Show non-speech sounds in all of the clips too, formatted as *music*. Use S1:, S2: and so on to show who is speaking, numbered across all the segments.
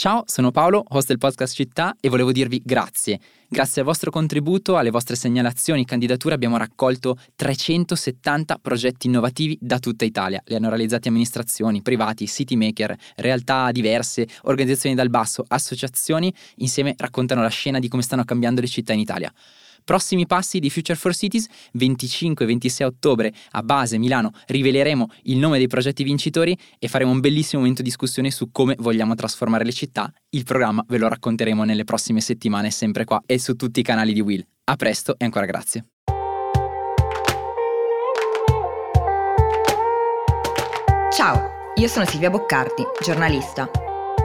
S1: Ciao, sono Paolo, host del podcast Città e volevo dirvi grazie. Grazie al vostro contributo, alle vostre segnalazioni e candidature abbiamo raccolto 370 progetti innovativi da tutta Italia. Li hanno realizzati amministrazioni, privati, city maker, realtà diverse, organizzazioni dal basso, associazioni, insieme raccontano la scena di come stanno cambiando le città in Italia. Prossimi passi di Future for Cities, 25 e 26 ottobre a Base, Milano, riveleremo il nome dei progetti vincitori e faremo un bellissimo momento di discussione su come vogliamo trasformare le città. Il programma ve lo racconteremo nelle prossime settimane, sempre qua e su tutti i canali di Will. A presto e ancora grazie.
S2: Ciao, io sono Silvia Boccardi, giornalista.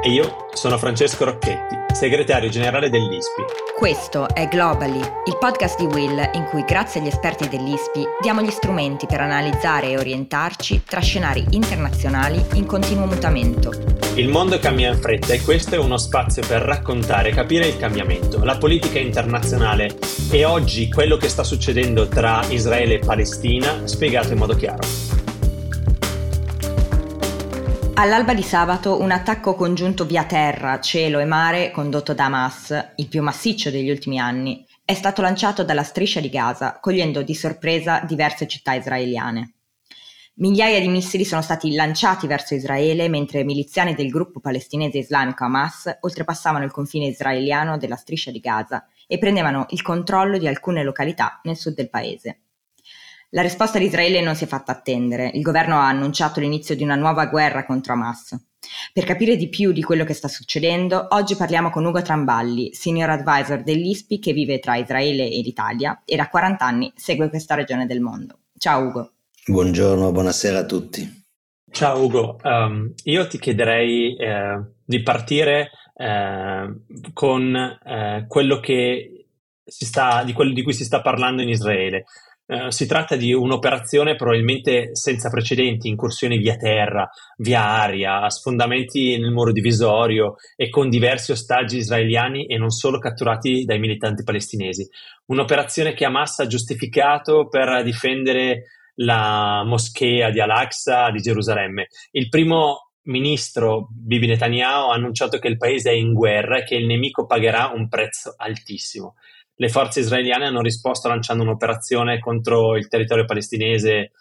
S3: E io sono Francesco Rocchetti, segretario generale dell'ISPI.
S2: Questo è Globally, il podcast di Will in cui grazie agli esperti dell'ISPI diamo gli strumenti per analizzare e orientarci tra scenari internazionali in continuo mutamento.
S3: Il mondo cambia in fretta e questo è uno spazio per raccontare e capire il cambiamento, la politica internazionale e oggi quello che sta succedendo tra Israele e Palestina spiegato in modo chiaro.
S2: All'alba di sabato un attacco congiunto via terra, cielo e mare condotto da Hamas, il più massiccio degli ultimi anni, è stato lanciato dalla striscia di Gaza, cogliendo di sorpresa diverse città israeliane. Migliaia di missili sono stati lanciati verso Israele mentre miliziani del gruppo palestinese islamico Hamas oltrepassavano il confine israeliano della striscia di Gaza e prendevano il controllo di alcune località nel sud del paese. La risposta di Israele non si è fatta attendere. Il governo ha annunciato l'inizio di una nuova guerra contro Hamas. Per capire di più di quello che sta succedendo, oggi parliamo con Ugo Tramballi, senior advisor dell'ISPI che vive tra Israele e l'Italia e da 40 anni segue questa regione del mondo. Ciao Ugo.
S4: Buongiorno, buonasera a tutti.
S3: Ciao Ugo, um, io ti chiederei eh, di partire eh, con eh, quello che si sta, di quello di cui si sta parlando in Israele. Eh, si tratta di un'operazione probabilmente senza precedenti, incursioni via terra, via aria, sfondamenti nel muro divisorio e con diversi ostaggi israeliani e non solo catturati dai militanti palestinesi. Un'operazione che Hamas ha giustificato per difendere la moschea di Al-Aqsa di Gerusalemme. Il primo ministro Bibi Netanyahu ha annunciato che il paese è in guerra e che il nemico pagherà un prezzo altissimo le forze israeliane hanno risposto lanciando un'operazione contro il territorio palestinese,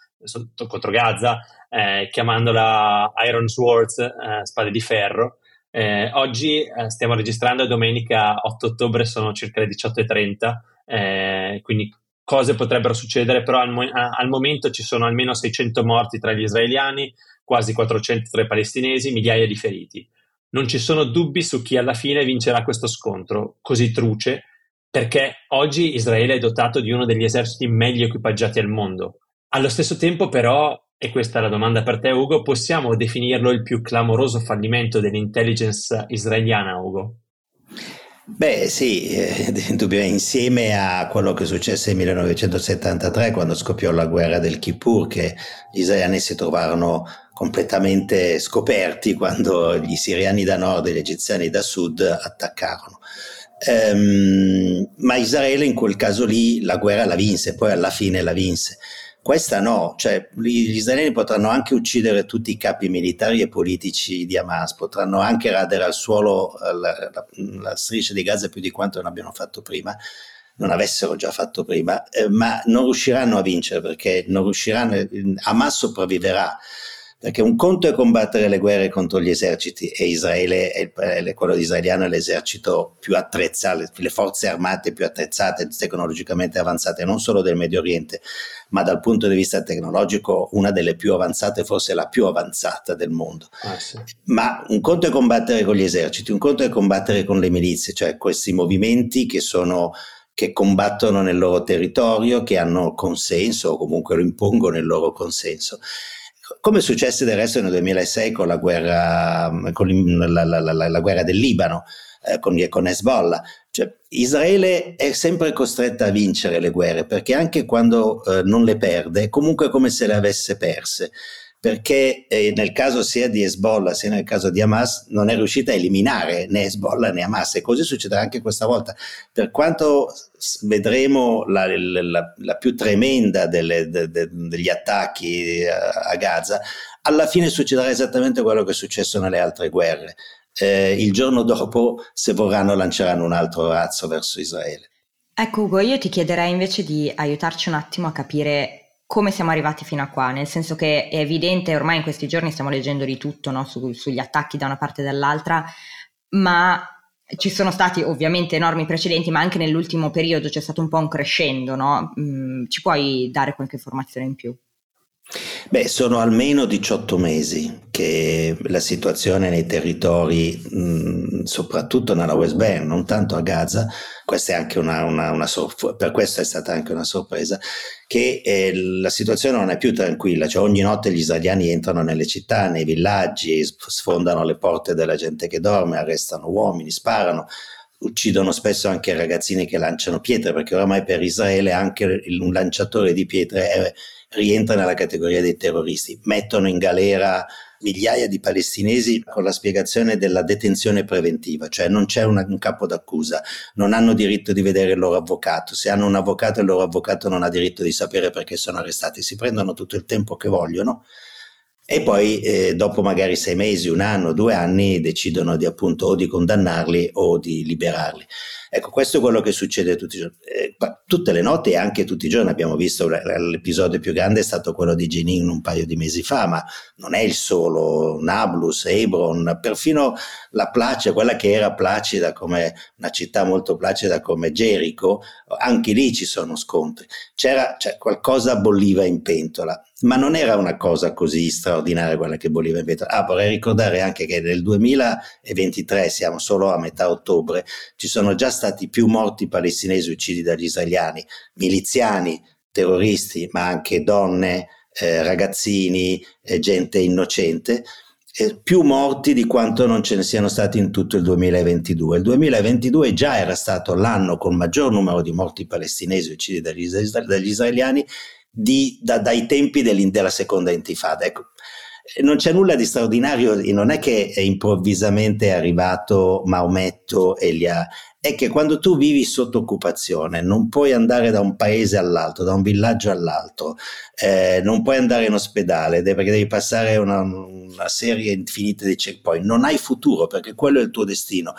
S3: contro Gaza, eh, chiamandola Iron Swords, eh, spade di ferro. Eh, oggi eh, stiamo registrando, domenica 8 ottobre sono circa le 18.30, eh, quindi cose potrebbero succedere, però al, mo- al, momento ci sono almeno 600 morti tra gli israeliani, quasi 400 tra i palestinesi, migliaia di feriti. Non ci sono dubbi su chi alla fine vincerà questo scontro così truce perché oggi Israele è dotato di uno degli eserciti meglio equipaggiati al mondo. Allo stesso tempo, però, e questa è la domanda per te, Ugo, possiamo definirlo il più clamoroso fallimento dell'intelligence israeliana, Ugo?
S4: Beh sì, eh, *laughs* insieme a quello che successe nel 1973 quando scoppiò la guerra del Kippur che gli israeliani si trovarono completamente scoperti quando gli siriani da nord e gli egiziani da sud attaccarono. Um, ma Israele in quel caso lì la guerra la vinse, poi alla fine la vinse. Questa no, cioè gli israeliani potranno anche uccidere tutti i capi militari e politici di Hamas, potranno anche radere al suolo la, la, la striscia di Gaza più di quanto non abbiano fatto prima, non avessero già fatto prima, eh, ma non riusciranno a vincere perché non riusciranno, Hamas sopravviverà perché un conto è combattere le guerre contro gli eserciti e Israele, è quello israeliano è l'esercito più attrezzato, le forze armate più attrezzate, tecnologicamente avanzate, non solo del Medio Oriente, ma dal punto di vista tecnologico una delle più avanzate, forse la più avanzata del mondo. Ah, sì. Ma un conto è combattere con gli eserciti, un conto è combattere con le milizie, cioè questi movimenti che sono che combattono nel loro territorio, che hanno consenso o comunque lo impongono il loro consenso come successe del resto nel 2006 con la guerra, con la, la, la, la guerra del Libano, eh, con, con Hezbollah. Cioè, Israele è sempre costretta a vincere le guerre perché anche quando eh, non le perde è comunque come se le avesse perse perché eh, nel caso sia di Hezbollah sia nel caso di Hamas non è riuscita a eliminare né Hezbollah né Hamas e così succederà anche questa volta. Per quanto vedremo la, la, la più tremenda delle, de, de, degli attacchi a, a Gaza, alla fine succederà esattamente quello che è successo nelle altre guerre. eh, il giorno dopo, se vorranno, lanceranno un altro razzo verso Israele.
S2: Ecco Ugo, io ti chiederei invece di aiutarci un attimo a capire come siamo arrivati fino a qua, nel senso che è evidente, ormai in questi giorni stiamo leggendo di tutto no? Su, sugli attacchi da una parte e dall'altra, ma ci sono stati ovviamente enormi precedenti, ma anche nell'ultimo periodo c'è stato un po' un crescendo, no? Mm, ci puoi dare qualche informazione in più?
S4: Beh, sono almeno 18 mesi che la situazione nei territori, soprattutto nella West Bank, non tanto a Gaza, una, una, una per questo è stata anche una sorpresa, che eh, la situazione non è più tranquilla, cioè ogni notte gli israeliani entrano nelle città, nei villaggi, sfondano le porte della gente che dorme, arrestano uomini, sparano, uccidono spesso anche ragazzini che lanciano pietre, perché oramai per Israele anche un lanciatore di pietre è rientra nella categoria dei terroristi. Mettono in galera migliaia di palestinesi con la spiegazione della detenzione preventiva, cioè non c'è una, un capo d'accusa, non hanno diritto di vedere il loro avvocato, se hanno un avvocato il loro avvocato non ha diritto di sapere perché sono arrestati, si prendono tutto il tempo che vogliono e poi eh, dopo magari sei mesi, un anno, due anni decidono di appunto o di condannarli o di liberarli. Ecco, questo è quello che succede tutti i giorni. Eh, tutte le notti e anche tutti i giorni abbiamo visto l'episodio più grande è stato quello di Jenin un paio di mesi fa, ma non è il solo. Nablus, Hebron, perfino la Placida, quella che era placida come una città molto placida come Gerico, anche lì ci sono scontri. C'era cioè, qualcosa bolliva in pentola ma non era una cosa così straordinaria quella che bolliva in pentola. Ah, vorrei ricordare anche che nel 2023, siamo solo a metà ottobre, ci sono già stati più morti palestinesi uccisi dagli israeliani, miliziani, terroristi, ma anche donne, eh, ragazzini, eh, gente innocente, più morti di quanto non ce ne siano stati in tutto il 2022. Il 2022 già era stato l'anno con maggior numero di morti palestinesi uccisi dagli, dagli israeliani di, da, dai tempi della seconda intifada. Ecco, non c'è nulla di straordinario, non è che è improvvisamente arrivato Maometto e li ha... È che quando tu vivi sotto occupazione non puoi andare da un paese all'altro, da un villaggio all'altro, eh, non puoi andare in ospedale perché devi passare una, una serie infinita di checkpoint, non hai futuro perché quello è il tuo destino.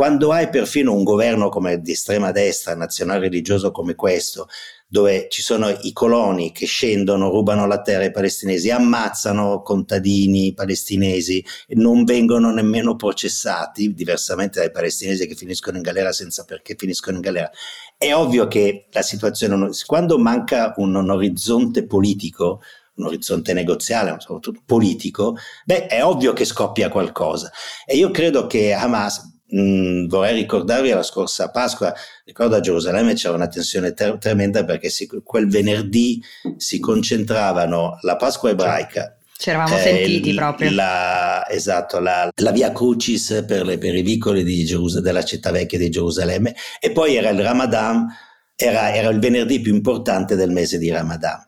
S4: Quando hai perfino un governo come di estrema destra, nazionale religioso come questo, dove ci sono i coloni che scendono, rubano la terra ai palestinesi, ammazzano contadini palestinesi non vengono nemmeno processati, diversamente dai palestinesi che finiscono in galera senza perché finiscono in galera. È ovvio che la situazione, quando manca un, un orizzonte politico, un orizzonte negoziale, ma soprattutto politico, beh, è ovvio che scoppia qualcosa. E io credo che Hamas, Mm, vorrei ricordarvi la scorsa Pasqua, ricordo a Gerusalemme c'era una tensione ter- tremenda perché si, quel venerdì si concentravano la Pasqua ebraica.
S2: Ci eravamo eh, sentiti proprio.
S4: La, esatto, la, la, via Crucis per, le, per i vicoli Gerus- della città vecchia di Gerusalemme e poi era il Ramadan, era, era il venerdì più importante del mese di Ramadan.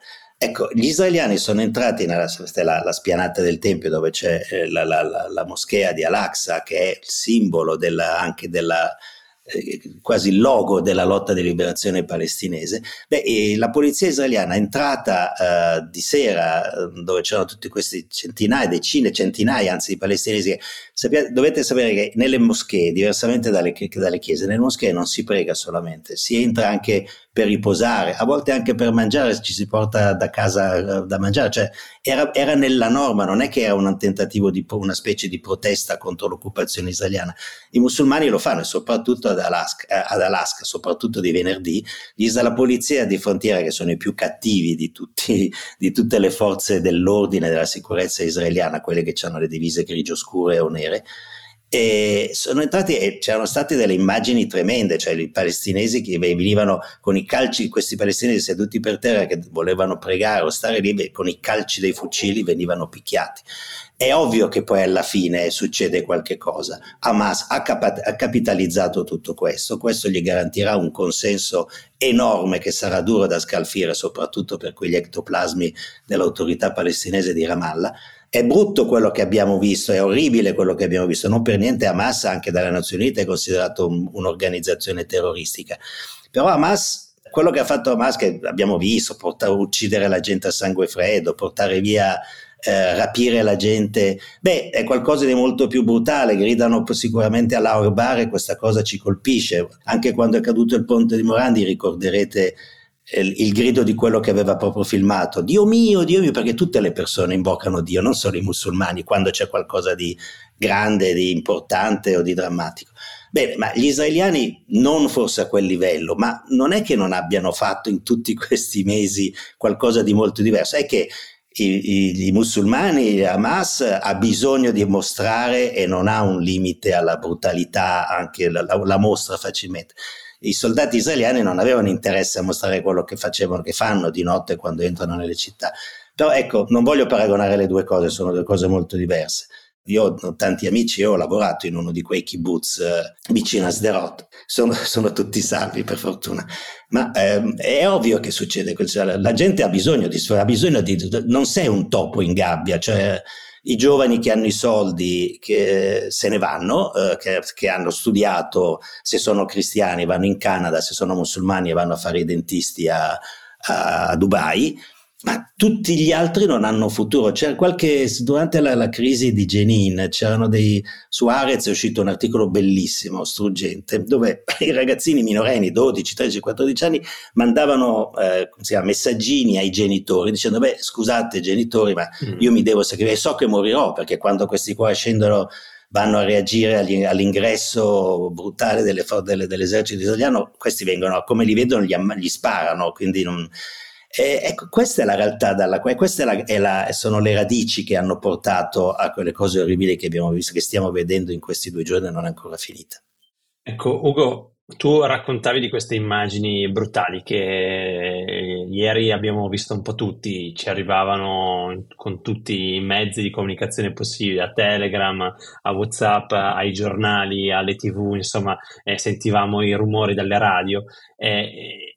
S4: Ecco, gli israeliani sono entrati nella la, la spianata del Tempio dove c'è eh, la, la, moschea di Al-Aqsa che è il simbolo della, anche della, eh, quasi il logo della lotta di liberazione palestinese, beh, la polizia israeliana è entrata uh, di sera eh, dove c'erano tutti questi centinaia, decine, centinaia anzi di palestinesi. Sappiate, dovete sapere che nelle moschee, diversamente dalle, dalle chiese, nelle moschee non si prega solamente, si entra anche per riposare, a volte anche per mangiare, ci si porta da casa da mangiare, cioè era, era nella norma, non è che era un tentativo di una specie di protesta contro l'occupazione israeliana. I musulmani lo fanno, soprattutto ad Alaska, eh, ad Alaska soprattutto di venerdì, gli la polizia di frontiera, che sono i più cattivi di, tutti, di tutte le forze dell'ordine della sicurezza israeliana, quelle che hanno le divise grigio scure o nere, e sono entrati e c'erano state delle immagini tremende, cioè i palestinesi che venivano con i calci, questi palestinesi seduti per terra che volevano pregare o stare lì, con i calci dei fucili venivano picchiati. È ovvio che poi alla fine succede qualche cosa. Hamas ha, cap- ha capitalizzato tutto questo, questo gli garantirà un consenso enorme che sarà duro da scalfire, soprattutto per quegli ectoplasmi dell'autorità palestinese di Ramallah è brutto quello che abbiamo visto, è orribile quello che abbiamo visto, non per niente Hamas anche dalle Nazioni Unite è considerato un, un'organizzazione terroristica, però Hamas, quello che ha fatto Hamas che abbiamo visto, portare, uccidere la gente a sangue freddo, portare via eh, rapire la gente. Beh, è qualcosa di molto più brutale, gridano sicuramente all'Auerbach e questa cosa ci colpisce. Anche quando è caduto il ponte di Morandi ricorderete il, grido di quello che aveva proprio filmato, Dio mio, Dio mio, perché tutte le persone invocano Dio, non solo i musulmani, quando c'è qualcosa di grande, di importante o di drammatico. Bene, ma gli israeliani non forse a quel livello, ma non è che non abbiano fatto in tutti *laughs* questi mesi qualcosa di molto diverso, è che i, i, i, musulmani, Hamas ha bisogno di mostrare e non ha un limite alla brutalità, anche la, la, la, mostra facilmente. I soldati israeliani non avevano interesse a mostrare quello che facevano, che fanno di notte quando entrano nelle città. Però ecco, non voglio paragonare le due cose, sono due cose molto diverse. Io ho tanti amici, io ho lavorato in uno di quei kibbutz eh, vicino a Sderot, sono, *laughs* sono, tutti salvi per fortuna, ma ehm, è ovvio che succede, cioè, la gente ha bisogno di, ha bisogno di, non sei un topo in gabbia, cioè i giovani che hanno i soldi che se ne vanno, eh, che, che, hanno studiato, se sono cristiani vanno in Canada, se sono musulmani vanno a fare i dentisti a, a Dubai, ma tutti gli altri non hanno futuro. C'era qualche, durante la, la crisi di Jenin, c'erano dei, su Arez è uscito un articolo bellissimo, struggente, dove *laughs* i ragazzini minorenni, 12, 13, 14 anni, mandavano eh, chiama, messaggini ai genitori dicendo, beh, scusate genitori, ma mm. io mi devo sacrificare, so che morirò, perché quando questi qua scendono vanno a reagire all'ingresso brutale delle, delle, dell'esercito italiano, questi vengono, come li vedono, gli, gli sparano, quindi non e, ecco, questa è la realtà, dalla, queste è la, è la, sono le radici che hanno portato a quelle cose orribili che abbiamo visto, che stiamo vedendo in questi due giorni e non è ancora finita.
S3: Ecco, Ugo, tu raccontavi di queste immagini brutali che ieri abbiamo visto un po' tutti, ci arrivavano con tutti i mezzi di comunicazione possibili, a Telegram, a Whatsapp, ai giornali, alle tv, insomma, eh, sentivamo i rumori dalle radio. Eh,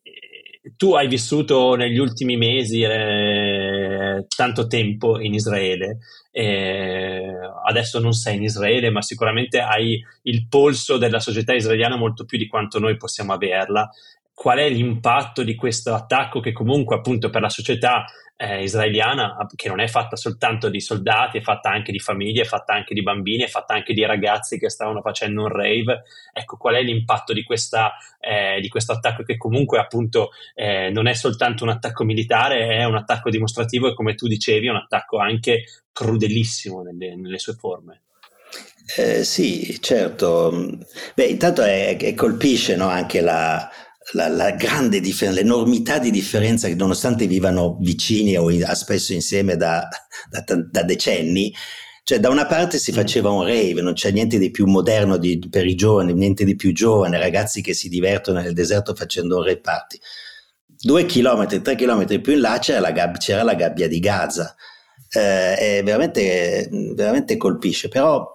S3: tu hai vissuto negli ultimi mesi eh, tanto tempo in Israele, eh, adesso non sei in Israele, ma sicuramente hai il polso della società israeliana molto più di quanto noi possiamo averla. Qual è l'impatto di questo attacco che comunque appunto per la società eh, israeliana, che non è fatta soltanto di soldati, è fatta anche di famiglie, è fatta anche di bambini, è fatta anche di ragazzi che stavano facendo un rave. Ecco, qual è l'impatto di, questa, eh, di questo attacco che comunque appunto eh, non è soltanto un attacco militare, è un attacco dimostrativo e come tu dicevi è un attacco anche crudelissimo nelle, nelle sue forme.
S4: Eh, sì, certo. Beh, intanto è, è colpisce no, anche la, la, la grande differenza, l'enormità di differenza che nonostante vivano vicini o in, spesso insieme da, da, da, decenni, cioè da una parte si mm. faceva un rave, non c'è niente di più moderno di, per i giovani, niente di più giovane, ragazzi che si divertono nel deserto facendo un rave party. Due chilometri, tre chilometri più in là c'era la, gabbia, c'era la gabbia di Gaza. Eh, è veramente, veramente colpisce, però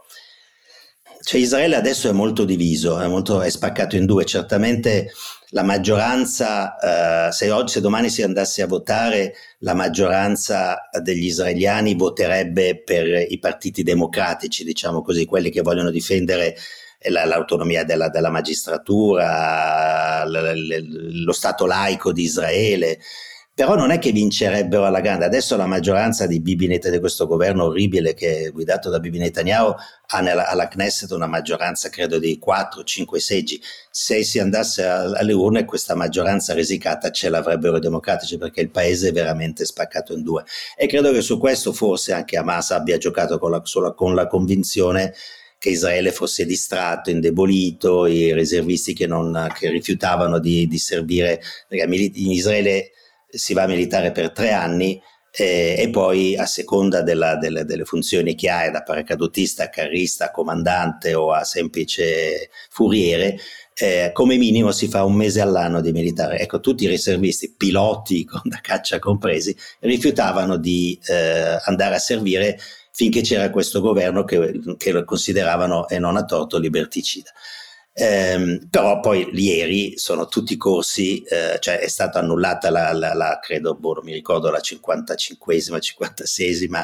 S4: cioè Israele adesso è molto diviso, è, molto, è spaccato in due, certamente la maggioranza, eh, se, oggi, se domani si andasse a votare, la maggioranza degli israeliani voterebbe per i partiti democratici, diciamo così, quelli che vogliono difendere la, l'autonomia della, della magistratura, l, l, lo Stato laico di Israele però non è che vincerebbero alla grande. Adesso la maggioranza di Bibi Netanyahu, di questo governo orribile che è guidato da Bibi Netanyahu, ha nella, alla Knesset una maggioranza credo di 4-5 seggi. Se si andasse alle urne questa maggioranza risicata ce l'avrebbero i democratici perché il paese è veramente spaccato in due. E credo che su questo forse anche Hamas abbia giocato con la, con la convinzione che Israele fosse distratto, indebolito, i reservisti che, non, che rifiutavano di, di servire, in Israele si va militare per tre anni eh, e poi a seconda della, delle, delle, funzioni che hai, da paracadutista, carrista, comandante o a semplice furiere, eh, come minimo si fa un mese all'anno di militare. Ecco, tutti i riservisti, piloti con da caccia compresi, rifiutavano di eh, andare a servire finché c'era questo governo che, che lo consideravano, e non a torto, liberticida. Eh, però poi ieri sono tutti corsi, eh, cioè è stata annullata la, la, la credo, boh, non mi ricordo, la 55esima, 56esima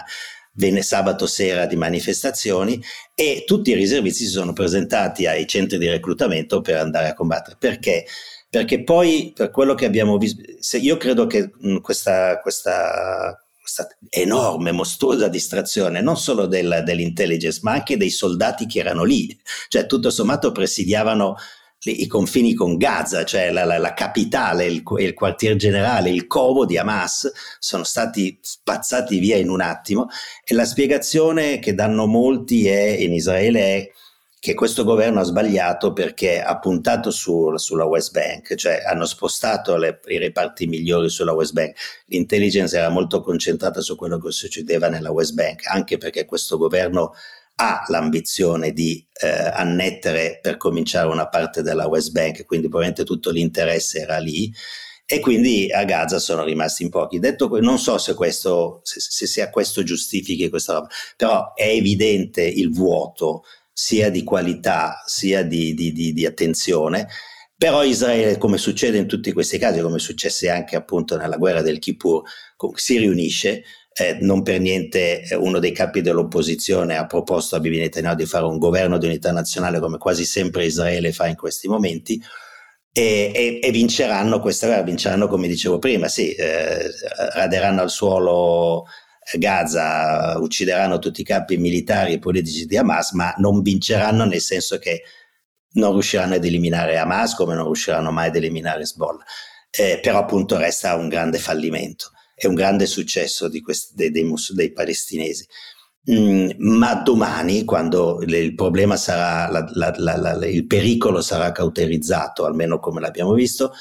S4: venne sabato sera di manifestazioni e tutti i riservisti si sono presentati ai centri di reclutamento per andare a combattere. Perché? Perché poi, per quello che abbiamo visto, io credo che mh, questa, questa questa enorme, mostruosa distrazione non solo del, dell'intelligence, ma anche dei soldati che erano lì. Cioè, tutto sommato presidiavano i confini con Gaza, cioè la, la, la capitale, il, il, quartier generale, il covo di Hamas, sono stati spazzati via in un attimo e la spiegazione che danno molti è, in Israele è che questo governo ha sbagliato perché ha puntato su, sulla West Bank, cioè hanno spostato le, i reparti migliori sulla West Bank. L'intelligence era molto concentrata su quello che succedeva nella West Bank, anche perché questo governo ha l'ambizione di eh, annettere per cominciare una parte della West Bank, quindi probabilmente tutto l'interesse era lì e quindi a Gaza sono rimasti in pochi. Detto questo, non so se questo, se, se, se questo giustifichi questa roba, però è evidente il vuoto sia di qualità sia di, di, di, di attenzione. Però Israele, come succede in tutti questi casi, come successe anche appunto nella guerra del Kippur, si riunisce. Eh, non per niente eh, uno dei capi dell'opposizione ha proposto a Bibi Netanyahu di fare un governo di unità nazionale come quasi sempre Israele fa in questi momenti e, e, e vinceranno questa guerra, vinceranno come dicevo prima, sì, eh, raderanno al suolo Gaza uccideranno tutti i capi militari e politici di Hamas, ma non vinceranno nel senso che non riusciranno ad eliminare Hamas come non riusciranno mai ad eliminare Hezbollah. Eh, però appunto resta un grande fallimento e un grande successo questi, dei, dei, dei, palestinesi. Mm, ma domani, quando il problema sarà, la, la, la, il pericolo sarà cauterizzato, almeno come l'abbiamo visto,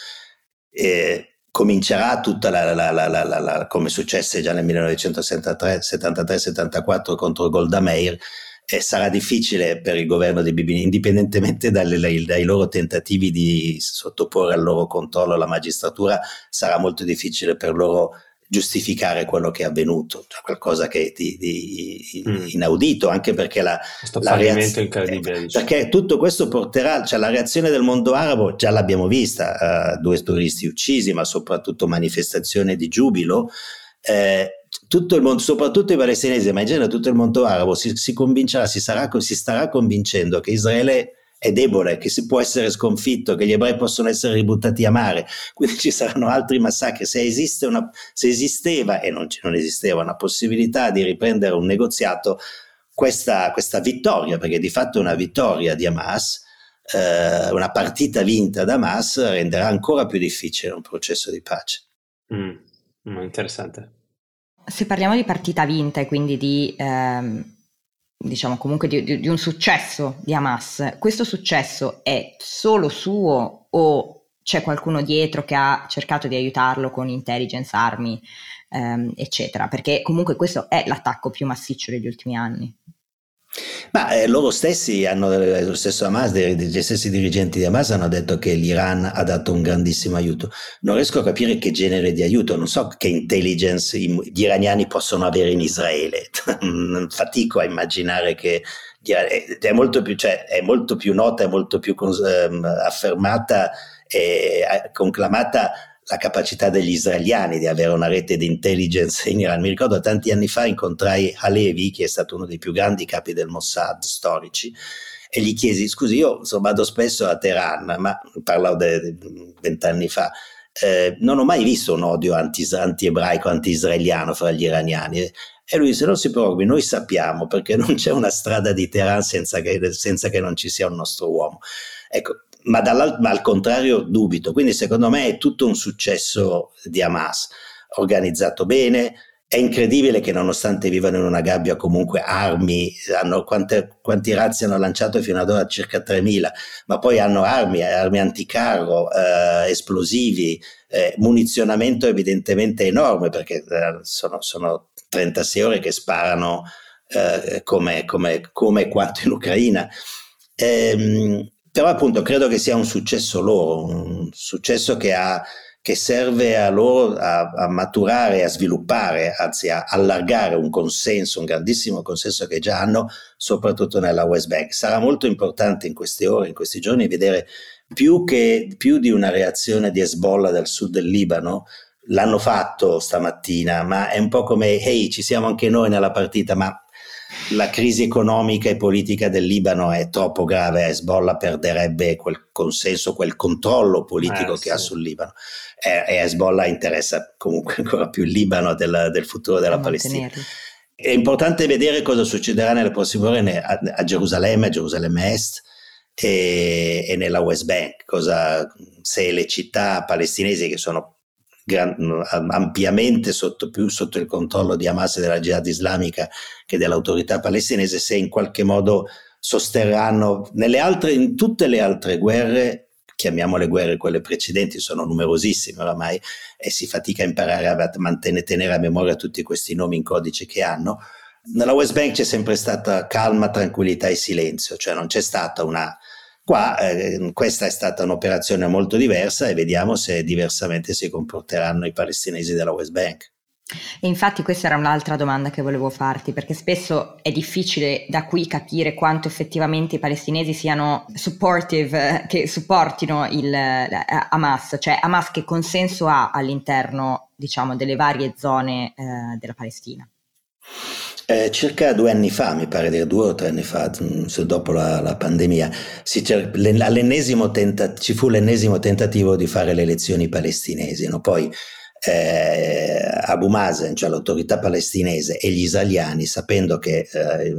S4: eh, comincerà tutta la, la, la, la come successe già nel 1973-74 contro Golda Meir, e sarà difficile per il governo di Bibi, indipendentemente dai, dai loro tentativi di sottoporre al loro controllo la magistratura, sarà molto difficile per loro giustificare quello che è avvenuto, cioè qualcosa che è di, di mm. inaudito, anche perché la,
S3: la reaz- incredibile.
S4: Eh, perché tutto questo porterà, cioè la reazione del mondo arabo già l'abbiamo vista, uh, due turisti uccisi, ma soprattutto manifestazione di giubilo. Eh, tutto il mondo, soprattutto i palestinesi, ma in genere tutto il mondo arabo si, si convincerà, si, sarà, si starà convincendo che Israele è debole, che si può essere sconfitto, che gli ebrei possono essere ributtati a mare, quindi *laughs* ci saranno altri massacri. Se, esiste una, se esisteva, e non, non, esisteva, una possibilità di riprendere un negoziato, questa, questa vittoria, perché di fatto è una vittoria di Hamas, eh, una partita vinta da Hamas, renderà ancora più difficile un processo di pace.
S3: Mm, interessante.
S2: Se parliamo di partita vinta e quindi di... Ehm diciamo comunque di, di, di, un successo di Hamas, questo successo è solo suo o c'è qualcuno dietro che ha cercato di aiutarlo con intelligence, armi, ehm, eccetera? Perché comunque questo è l'attacco più massiccio degli ultimi anni.
S4: Ma eh, loro stessi hanno, eh, lo stesso Hamas, gli stessi dirigenti di Hamas hanno detto che l'Iran ha dato un grandissimo aiuto. Non riesco a capire che genere di aiuto, non so che intelligence gli iraniani possono avere in Israele. *laughs* Fatico a immaginare che eh, è molto più, cioè, è molto più nota, è molto più ehm, affermata e conclamata la capacità degli israeliani di avere una rete di intelligence in Iran. Mi ricordo tanti anni fa incontrai Halevi, che è stato uno dei più grandi capi del Mossad storici, e gli chiesi, scusi, io vado spesso a Teheran, ma parlo di vent'anni fa, eh, non ho mai visto un odio anti, anti-ebraico, anti-israeliano fra gli iraniani. E lui disse: Non si preoccupi, noi sappiamo perché non c'è una strada di Teheran senza che, senza che non ci sia un nostro uomo. Ecco, ma, ma, al contrario dubito. Quindi secondo me è tutto un successo di Hamas, organizzato bene. È incredibile che nonostante vivano in una gabbia comunque armi, hanno, quante, quanti razzi hanno lanciato fino ad ora? Circa 3.000, ma poi hanno armi, armi anticarro, eh, esplosivi, eh, munizionamento evidentemente enorme perché eh, sono, sono, 36 ore che sparano eh, come, come, come quanto in Ucraina. Ehm, però appunto credo che sia un successo loro, un successo che, ha, che serve a loro a, a, maturare, a sviluppare, anzi a allargare un consenso, un grandissimo consenso che già hanno, soprattutto nella West Bank. Sarà molto importante in queste ore, in questi giorni, vedere più, che, più di una reazione di Hezbollah dal sud del Libano, l'hanno fatto stamattina, ma è un po' come, ehi, ci siamo anche noi nella partita, ma la crisi economica e politica del Libano è troppo grave, Hezbollah perderebbe quel consenso, quel controllo politico eh, che sì. ha sul Libano e, e, Hezbollah interessa comunque ancora più il Libano del, del futuro della Palestina. È importante vedere cosa succederà nelle prossime ore a, a Gerusalemme, a Gerusalemme Est e, e nella West Bank, cosa, se le città palestinesi che sono gran, ampiamente sotto, più sotto il controllo di Hamas e della Jihad islamica che dell'autorità palestinese, se in qualche modo sosterranno altre, in tutte le altre guerre, chiamiamole guerre quelle precedenti, sono numerosissime oramai e si fatica a imparare a mantenere, tenere a memoria tutti questi nomi in codice che hanno. Nella West Bank c'è sempre stata calma, tranquillità e silenzio, cioè non c'è stata una Qua eh, questa è stata un'operazione molto diversa e vediamo se diversamente si comporteranno i palestinesi della West Bank.
S2: E infatti questa era un'altra domanda che volevo farti, perché spesso è difficile da qui capire quanto effettivamente i palestinesi siano supportive, che supportino il, eh, Hamas, cioè Hamas che consenso ha all'interno, diciamo, delle varie zone eh, della Palestina.
S4: Eh, circa due anni fa, mi pare dire due o tre anni fa, mm, dopo la, la pandemia, cer- tenta- ci fu l'ennesimo tentativo di fare le elezioni palestinesi. No? Poi eh, Abu Mazen, cioè l'autorità palestinese, e gli israeliani, sapendo che eh,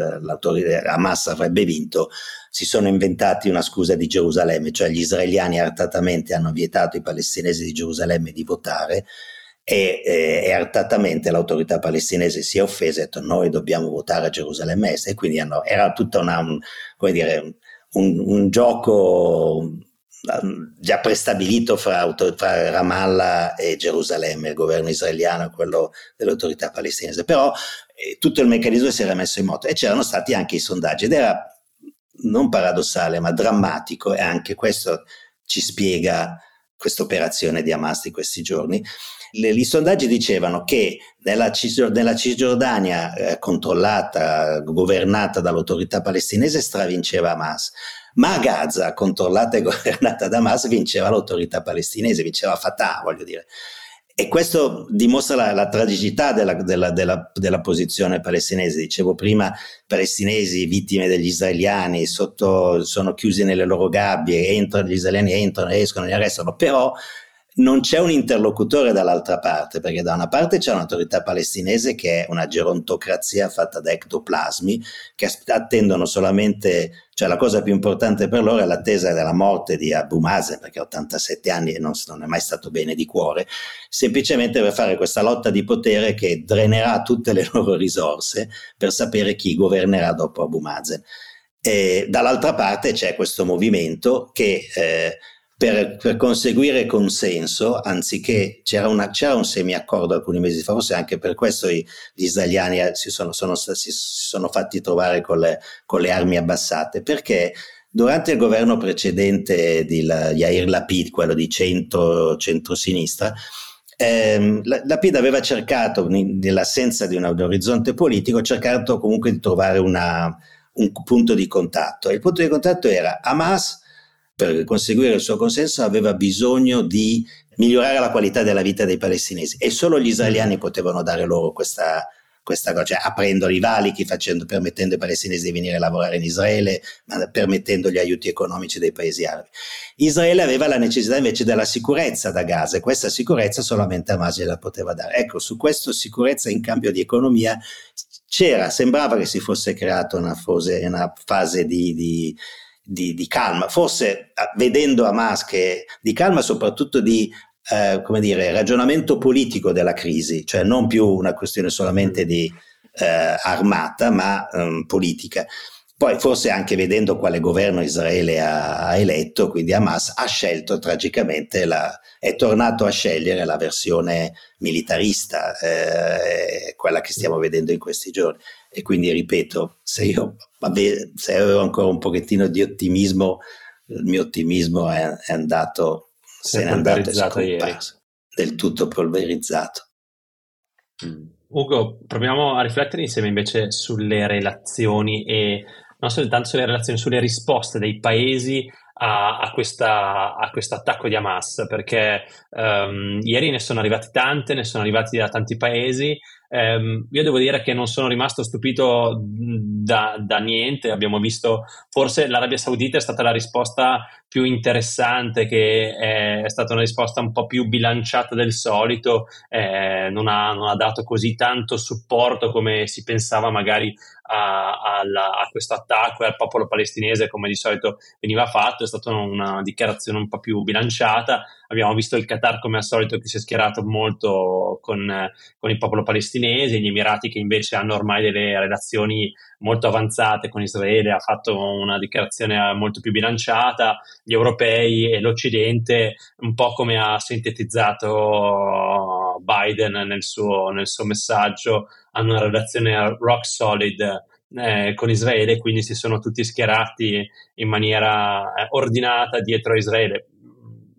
S4: Hamas avrebbe vinto, si sono inventati una scusa di Gerusalemme, cioè gli israeliani artatamente hanno vietato ai palestinesi di Gerusalemme di votare e, e, artatamente l'autorità palestinese si è offesa e ha detto noi dobbiamo votare a Gerusalemme Est e quindi hanno, era tutta una, un, dire, un, un gioco um, già prestabilito fra, fra, Ramallah e Gerusalemme, il governo israeliano e quello dell'autorità palestinese, però eh, tutto il meccanismo si era messo in moto e c'erano stati anche i sondaggi ed era non paradossale ma drammatico e anche questo ci spiega questa operazione di Hamas di questi giorni le, I sondaggi dicevano che nella, nella Cisgiordania eh, controllata, governata dall'autorità palestinese, stravinceva Hamas, ma a Gaza, controllata e governata da Hamas, vinceva l'autorità palestinese, vinceva Fatah, voglio dire. E questo dimostra la, la tragicità della, della, della, della, posizione palestinese. Dicevo prima, palestinesi vittime degli israeliani sotto, sono chiusi nelle loro gabbie, entrano, gli israeliani entrano, escono, li arrestano, però non c'è un interlocutore dall'altra parte, perché da una parte c'è un'autorità palestinese che è una gerontocrazia fatta da ectoplasmi, che attendono solamente, cioè la cosa più importante per loro è l'attesa della morte di Abu Mazen, perché ha 87 anni e non, non è mai stato bene di cuore, semplicemente per fare questa lotta di potere che drenerà tutte le *laughs* loro risorse per sapere chi governerà dopo Abu Mazen. E dall'altra parte c'è questo movimento che... Eh, per, per, conseguire consenso, anziché c'era, una, c'era un semi-accordo alcuni mesi fa, forse anche per questo gli israeliani eh, si sono, sono, si sono fatti trovare con le, con le, armi abbassate, perché durante il governo precedente di la, Yair Lapid, quello di centro, centro-sinistra, ehm, Lapid aveva cercato, nell'assenza di un, orizzonte politico, cercato comunque di trovare una, un punto di contatto. Il punto di contatto era Hamas per conseguire il suo consenso aveva bisogno di migliorare la qualità della vita dei palestinesi e solo gli israeliani mm. potevano dare loro questa, questa cosa, cioè aprendo i valichi, facendo, permettendo ai palestinesi di venire a lavorare in Israele, ma permettendo gli aiuti economici dei paesi arabi. Israele aveva la necessità invece della sicurezza da Gaza e questa sicurezza solamente Hamas la poteva dare. Ecco, su questa sicurezza in cambio di economia c'era, sembrava che si fosse creata una, una fase di, di di, di calma, forse vedendo Hamas che di calma soprattutto di eh, come dire, ragionamento politico della crisi, cioè non più una questione solamente di eh, armata, ma um, politica. Poi forse anche vedendo quale governo Israele ha, ha, eletto, quindi Hamas ha scelto tragicamente, la, è tornato a scegliere la versione militarista, eh, quella che stiamo vedendo in questi giorni. E quindi ripeto, se io vabbè, se avevo ancora un pochettino di ottimismo, il mio ottimismo è, è andato, se n'è andato e del tutto polverizzato.
S3: Mm. Ugo, proviamo a riflettere insieme invece sulle relazioni e non soltanto sulle relazioni, sulle risposte dei paesi a, a, questa, a questo attacco di Hamas, perché um, ieri ne sono arrivati tante, ne sono arrivati da tanti paesi, ehm, io devo dire che non sono rimasto stupito da, da, niente. Abbiamo visto, forse l'Arabia Saudita è stata la risposta più interessante, che è, stata una risposta un po' più bilanciata del solito, eh, non, ha, non, ha, dato così tanto supporto come si pensava magari a, a, a, questo attacco e al popolo palestinese come di solito veniva fatto, è stata una dichiarazione un po' più bilanciata. Abbiamo visto il Qatar come al solito che si è schierato molto con, con il popolo palestinese, gli Emirati che invece hanno ormai delle relazioni molto avanzate con Israele, ha fatto una dichiarazione molto più bilanciata, gli europei e l'Occidente, un po' come ha sintetizzato Biden nel suo, nel suo messaggio, hanno una relazione rock solid eh, con Israele, quindi si sono tutti schierati in maniera eh, ordinata dietro a Israele.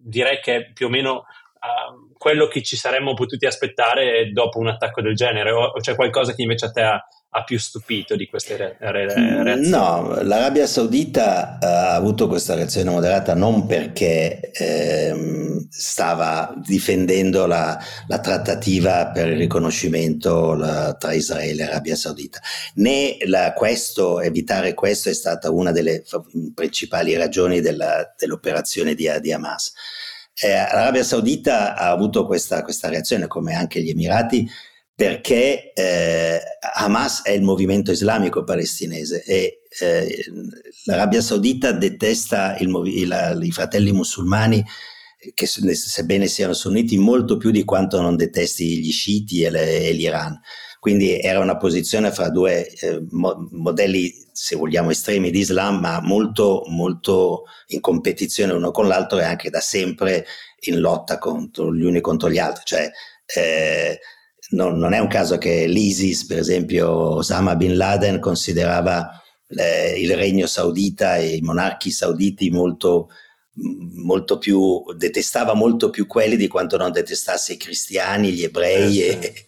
S3: Direi che più o meno uh, quello che ci saremmo potuti aspettare dopo un attacco del genere, o c'è qualcosa che invece a te ha, ha più stupito di queste re- re- mm, reazioni?
S4: No, l'Arabia Saudita ha avuto questa reazione moderata non perché ehm, stava difendendo la, la, trattativa per il riconoscimento la, tra Israele e Arabia Saudita, né la, questo, evitare questo è stata una delle principali ragioni della, dell'operazione di, di Hamas. Eh, L'Arabia Saudita ha avuto questa, questa reazione, come anche gli Emirati, perché eh, Hamas è il movimento islamico palestinese e eh, l'Arabia Saudita detesta il, il, i fratelli musulmani che sebbene siano sunniti molto più di quanto non detesti gli sciiti e, le, e l'Iran. Quindi era una posizione fra due eh, mo- modelli, se vogliamo, estremi di Islam, ma molto, molto in competizione uno con l'altro e anche da sempre in lotta contro gli uni contro gli altri. Cioè, eh, non, non, è un caso che l'ISIS, per esempio, Osama Bin Laden considerava eh, il regno saudita e i monarchi sauditi molto, molto più, detestava molto più quelli di quanto non detestasse i cristiani, gli ebrei eh, e,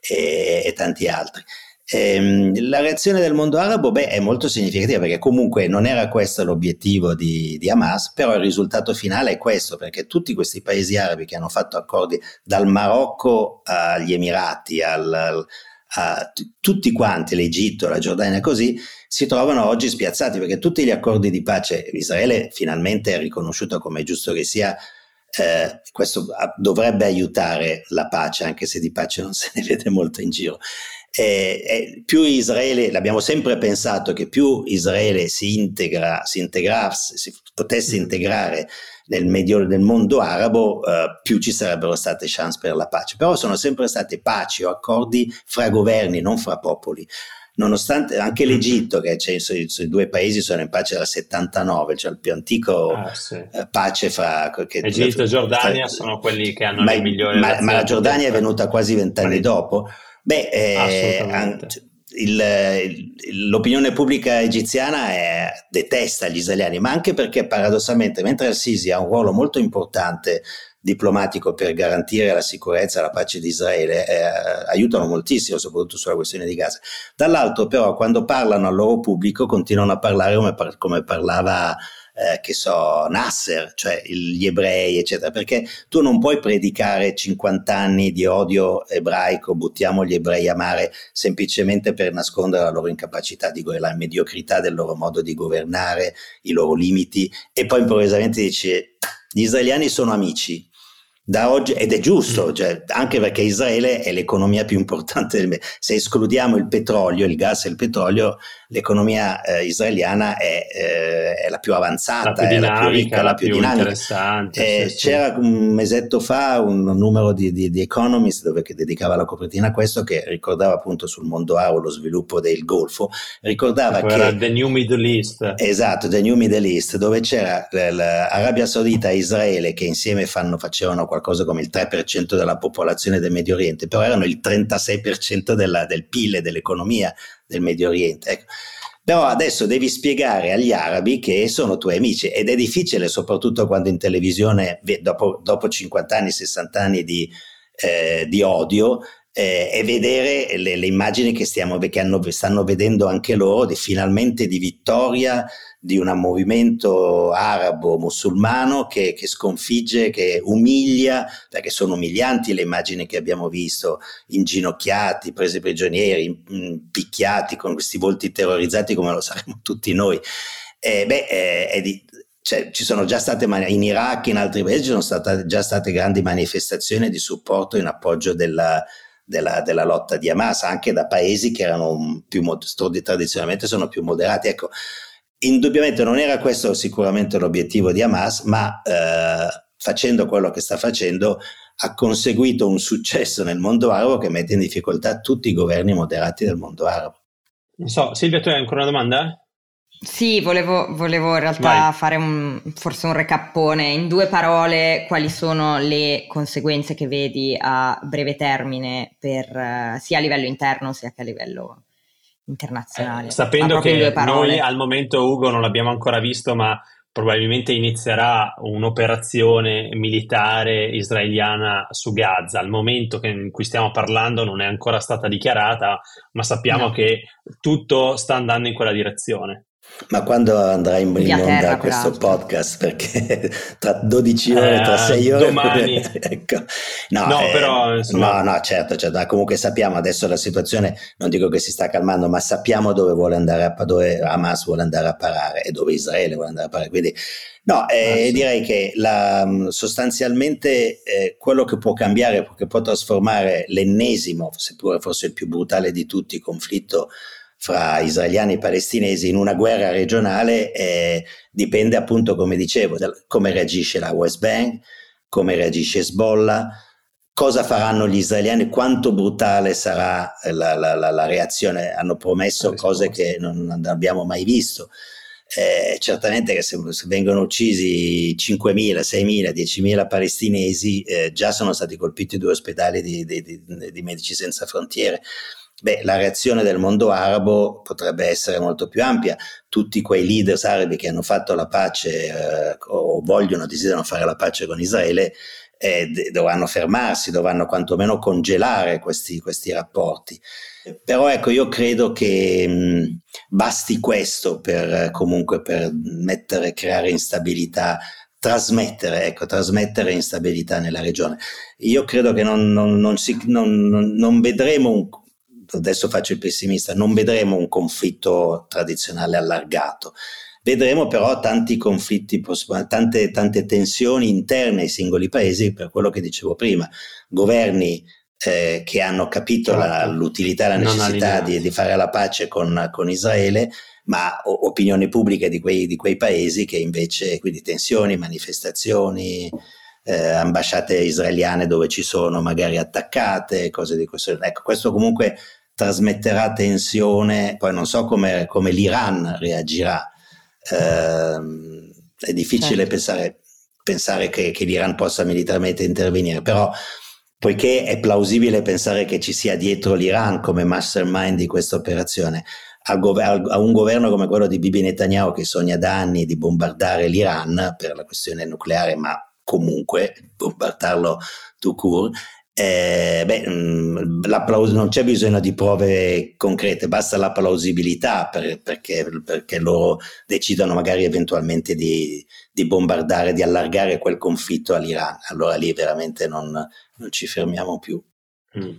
S4: e, e, tanti altri. Ehm, la reazione del mondo arabo beh, è molto significativa perché comunque non era questo l'obiettivo di, di, Hamas, però il risultato finale è questo perché tutti questi paesi arabi che hanno fatto accordi dal Marocco agli Emirati, al, a tutti quanti, l'Egitto, la Giordania così, si trovano oggi spiazzati perché tutti gli accordi di pace, Israele finalmente è riconosciuto come è giusto che sia, eh, questo dovrebbe aiutare la pace, anche se di pace non se ne vede molto in giro eh, eh, più Israele, l'abbiamo sempre pensato che più Israele si integra, si integrasse, si potesse mm. integrare nel, medio, nel mondo arabo, eh, più ci sarebbero state chance per la pace. Però sono sempre state paci o accordi fra governi, non fra popoli. Nonostante anche mm. l'Egitto, che cioè, i, i due paesi sono in pace dal 79, cioè il più antico ah, sì. eh, pace fra.
S3: Che, Egitto e Giordania fra, sono quelli che hanno ma, le migliori.
S4: Ma, ma la Giordania è venuta quasi vent'anni dopo. Beh, eh, il, l'opinione pubblica egiziana è, detesta gli israeliani, ma anche perché paradossalmente, mentre al-Sisi ha un ruolo molto importante diplomatico per garantire la sicurezza e la pace di Israele, eh, aiutano moltissimo, soprattutto sulla questione di Gaza. Dall'altro, però, quando parlano al loro pubblico, continuano a parlare come, come parlava eh, che so, Nasser, cioè gli ebrei, eccetera, perché tu non puoi predicare 50 anni di odio ebraico, buttiamo gli ebrei a mare semplicemente per nascondere la loro incapacità di governare, la mediocrità del loro modo di governare, i loro limiti, e poi improvvisamente dici gli israeliani sono amici, da oggi, ed è giusto, mm. cioè, anche perché Israele è l'economia più importante del mondo. Se escludiamo il petrolio, il gas e il petrolio, l'economia eh, israeliana è, eh, è, la più avanzata, la più dinamica, è la più ricca, la più, più dinamica.
S3: Interessante,
S4: eh, sì, c'era sì. un mesetto fa un numero di, di, di Economist dove che dedicava la copertina a questo che ricordava appunto sul mondo arabo lo sviluppo del Golfo, ricordava che...
S3: Era The New Middle East.
S4: Esatto, The New Middle East, dove c'era l'Arabia Saudita e Israele che insieme fanno, facevano qualcosa come il 3% della popolazione del Medio Oriente, però erano il 36% della, del PIL e dell'economia del Medio Oriente. Ecco. Però adesso devi spiegare agli arabi che sono tuoi amici ed è difficile, soprattutto quando in televisione, dopo, dopo 50 anni, 60 anni di, eh, di odio, eh, e vedere le, le immagini che, stiamo, che hanno, stanno vedendo anche loro di, finalmente di vittoria di un movimento arabo-musulmano che, che, sconfigge, che umilia, perché sono umilianti le immagini che abbiamo visto, inginocchiati, presi prigionieri, picchiati con questi volti terrorizzati come lo saremmo tutti noi. Eh, beh, eh, è di, cioè, ci sono già state in Iraq, in altri paesi, ci sono state, già state grandi manifestazioni di supporto in appoggio della, della, della, lotta di Hamas, anche da paesi che erano più tradizionalmente sono più moderati. Ecco, Indubbiamente non era questo sicuramente l'obiettivo di Hamas, ma eh, facendo quello che sta facendo ha conseguito un successo nel mondo arabo che mette in difficoltà tutti i governi moderati del mondo arabo.
S3: Non so, Silvia, tu hai ancora una domanda?
S2: Sì, volevo, volevo in realtà Vai. fare un, forse un recappone. In due parole, quali sono le conseguenze che vedi a breve termine per, uh, sia a livello interno sia che a livello internazionale.
S3: Eh, sapendo che noi al momento Ugo non l'abbiamo ancora visto, ma probabilmente inizierà un'operazione militare israeliana su Gaza. Al momento in cui stiamo parlando non è ancora stata dichiarata, ma sappiamo no. che tutto sta andando in quella direzione.
S4: Ma quando andrà in, in onda questo podcast? Perché *laughs* tra 12 ore, eh, tra 6 ore...
S3: Domani. *laughs*
S4: ecco. No, no, eh, però, insomma... no, no, certo, certo. Comunque sappiamo adesso la situazione, non dico che si sta calmando, ma sappiamo dove vuole andare a, dove Hamas vuole andare a parare e dove Israele vuole andare a parare. Quindi No, eh, ah, direi che la, sostanzialmente eh, quello che può cambiare, che può trasformare l'ennesimo, seppure forse il più brutale di tutti, conflitto fra israeliani e palestinesi in una guerra regionale eh, dipende appunto, come dicevo, da come reagisce la West Bank, come reagisce Hezbollah, cosa faranno gli israeliani, quanto brutale sarà la, la, la, la reazione. Hanno promesso cose che non, non abbiamo mai visto. Eh, certamente che se, se, vengono uccisi 5.000, 6.000, 10.000 palestinesi, eh, già sono stati colpiti due ospedali di, di, di, di Medici Senza Frontiere. Beh, la reazione del mondo arabo potrebbe essere molto più ampia. Tutti quei leader arabi che hanno fatto la pace eh, o vogliono, desiderano fare la pace con Israele, eh, dovranno fermarsi, dovranno quantomeno congelare questi, questi rapporti. Però ecco, io credo che mh, basti questo per comunque per mettere, creare instabilità trasmettere, ecco, trasmettere instabilità nella regione. Io credo che non, non, non, si, non vedremo un, adesso faccio il pessimista, non vedremo un conflitto tradizionale allargato. Vedremo però tanti conflitti, tante, tante tensioni interne ai singoli paesi, per quello che dicevo prima, governi eh, che hanno capito certo. la, l'utilità e la necessità di, di, fare la pace con, con Israele, ma o, opinioni pubbliche di quei, di quei, paesi che invece, quindi tensioni, manifestazioni, eh, ambasciate israeliane dove ci sono magari attaccate, cose di questo. Ecco, questo comunque trasmetterà tensione, poi non so come, come l'Iran reagirà. Eh, è difficile certo. pensare, pensare che, che, l'Iran possa militarmente intervenire, però poiché è plausibile pensare che ci sia dietro l'Iran come mastermind di questa operazione, a, gov- a un governo come quello di Bibi Netanyahu che sogna da anni di bombardare l'Iran per la questione nucleare, ma comunque bombardarlo tout court, eh, beh, mm, non c'è bisogno di prove concrete, basta la plausibilità per, perché, perché, loro decidano magari eventualmente di, di, bombardare, di allargare quel conflitto all'Iran. Allora lì veramente non, non ci fermiamo più. Mm.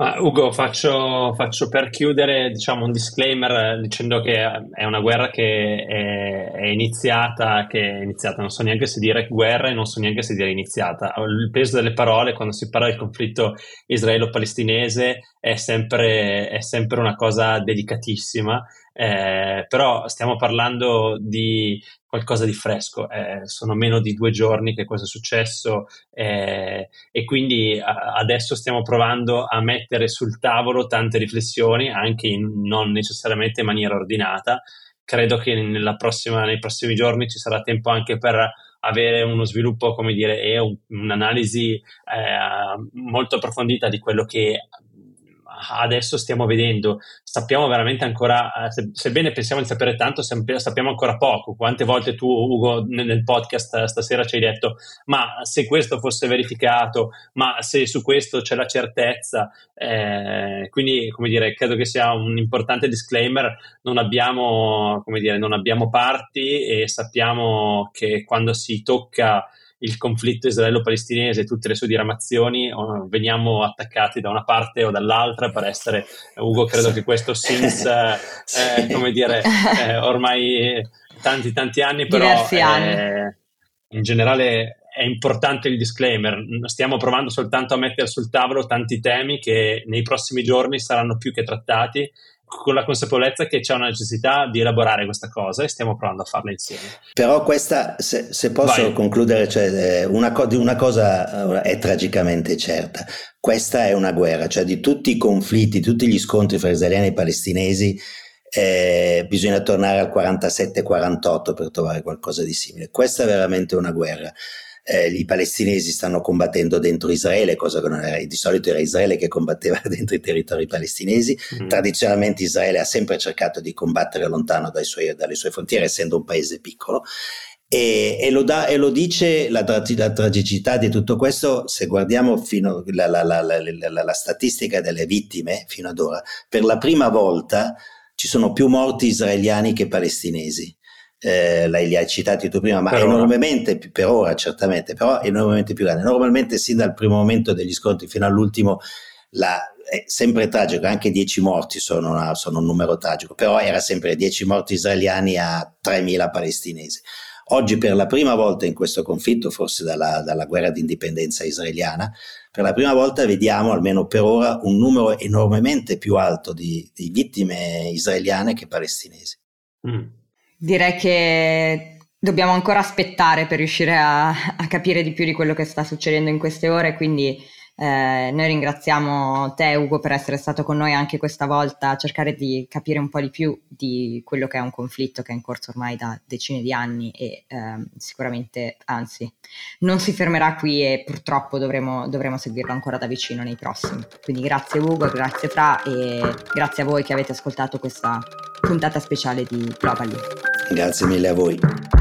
S3: Uh, Ugo, faccio, faccio, per chiudere diciamo, un disclaimer dicendo che è una guerra che è, è, iniziata, che è iniziata, non so neanche se dire guerra e non so neanche se dire iniziata. Il peso delle parole quando si parla del conflitto israelo-palestinese è sempre, è sempre una cosa delicatissima, eh, però stiamo parlando di qualcosa di fresco. Eh, sono meno di due giorni che questo è successo eh, e quindi a, adesso stiamo provando a mettere sul tavolo tante riflessioni, anche in, non necessariamente in maniera ordinata. Credo che prossima, nei prossimi giorni ci sarà tempo anche per avere uno sviluppo, come dire, e un, un'analisi eh, molto approfondita di quello che adesso stiamo vedendo. Sappiamo veramente ancora, eh, sebbene pensiamo di sapere tanto, sappiamo ancora poco. Quante volte tu, Ugo, nel podcast stasera ci hai detto, ma se questo fosse verificato, ma se su questo c'è la certezza, eh, quindi, come dire, credo che sia un importante disclaimer, non abbiamo, come dire, non abbiamo parti e sappiamo che quando si tocca il conflitto israelo-palestinese e tutte le sue diramazioni, veniamo attaccati da una parte o dall'altra per essere, Ugo, credo che questo since, *laughs* eh, come dire, *laughs* eh, ormai tanti tanti anni, però
S2: Diversi anni.
S3: in generale è importante il disclaimer, stiamo provando soltanto a mettere sul tavolo tanti temi che nei prossimi giorni saranno più che trattati con la consapevolezza che c'è una necessità di elaborare questa cosa e stiamo provando a farla insieme.
S4: Però questa, se, se posso Vai. concludere, cioè, eh, una, co- una, cosa è tragicamente certa, questa è una guerra, cioè di tutti i conflitti, tutti gli scontri fra israeliani e palestinesi, eh, bisogna tornare al 47-48 per trovare qualcosa di simile. Questa è veramente una guerra eh, i palestinesi stanno combattendo dentro Israele, cosa che non era, di solito era Israele che combatteva *laughs* dentro i territori palestinesi. Mm. Tradizionalmente Israele ha sempre cercato di combattere lontano suoi, dalle sue frontiere, essendo un paese piccolo. E, e, lo, da, e lo, dice la, la, tragicità di tutto questo, se guardiamo fino, la, la, la statistica delle vittime fino ad ora, per la prima volta ci sono più morti israeliani che palestinesi eh, li hai citati tu prima, ma per enormemente ora. per ora certamente, però enormemente più grande. Normalmente sin dal primo momento degli scontri fino all'ultimo la, è sempre tragico, anche 10 morti sono, una, sono, un numero tragico, però era sempre 10 morti israeliani a 3.000 palestinesi. Oggi per la prima volta in questo conflitto, forse dalla, dalla guerra di indipendenza israeliana, per la prima volta vediamo, almeno per ora, un numero enormemente più alto di, di vittime israeliane che palestinesi. Mm.
S2: Direi che dobbiamo ancora aspettare per riuscire a, a, capire di più di quello che sta succedendo in queste ore, quindi eh, noi ringraziamo te Ugo per essere stato con noi anche questa volta a cercare di capire un po' di più di quello che è un conflitto che è in corso ormai da decine di anni e eh, sicuramente, anzi, non si fermerà qui e purtroppo dovremo, dovremo seguirlo ancora da vicino nei prossimi. Quindi grazie Ugo, grazie Fra e grazie a voi che avete ascoltato questa puntata speciale di Globally.
S4: Grazie mille a voi.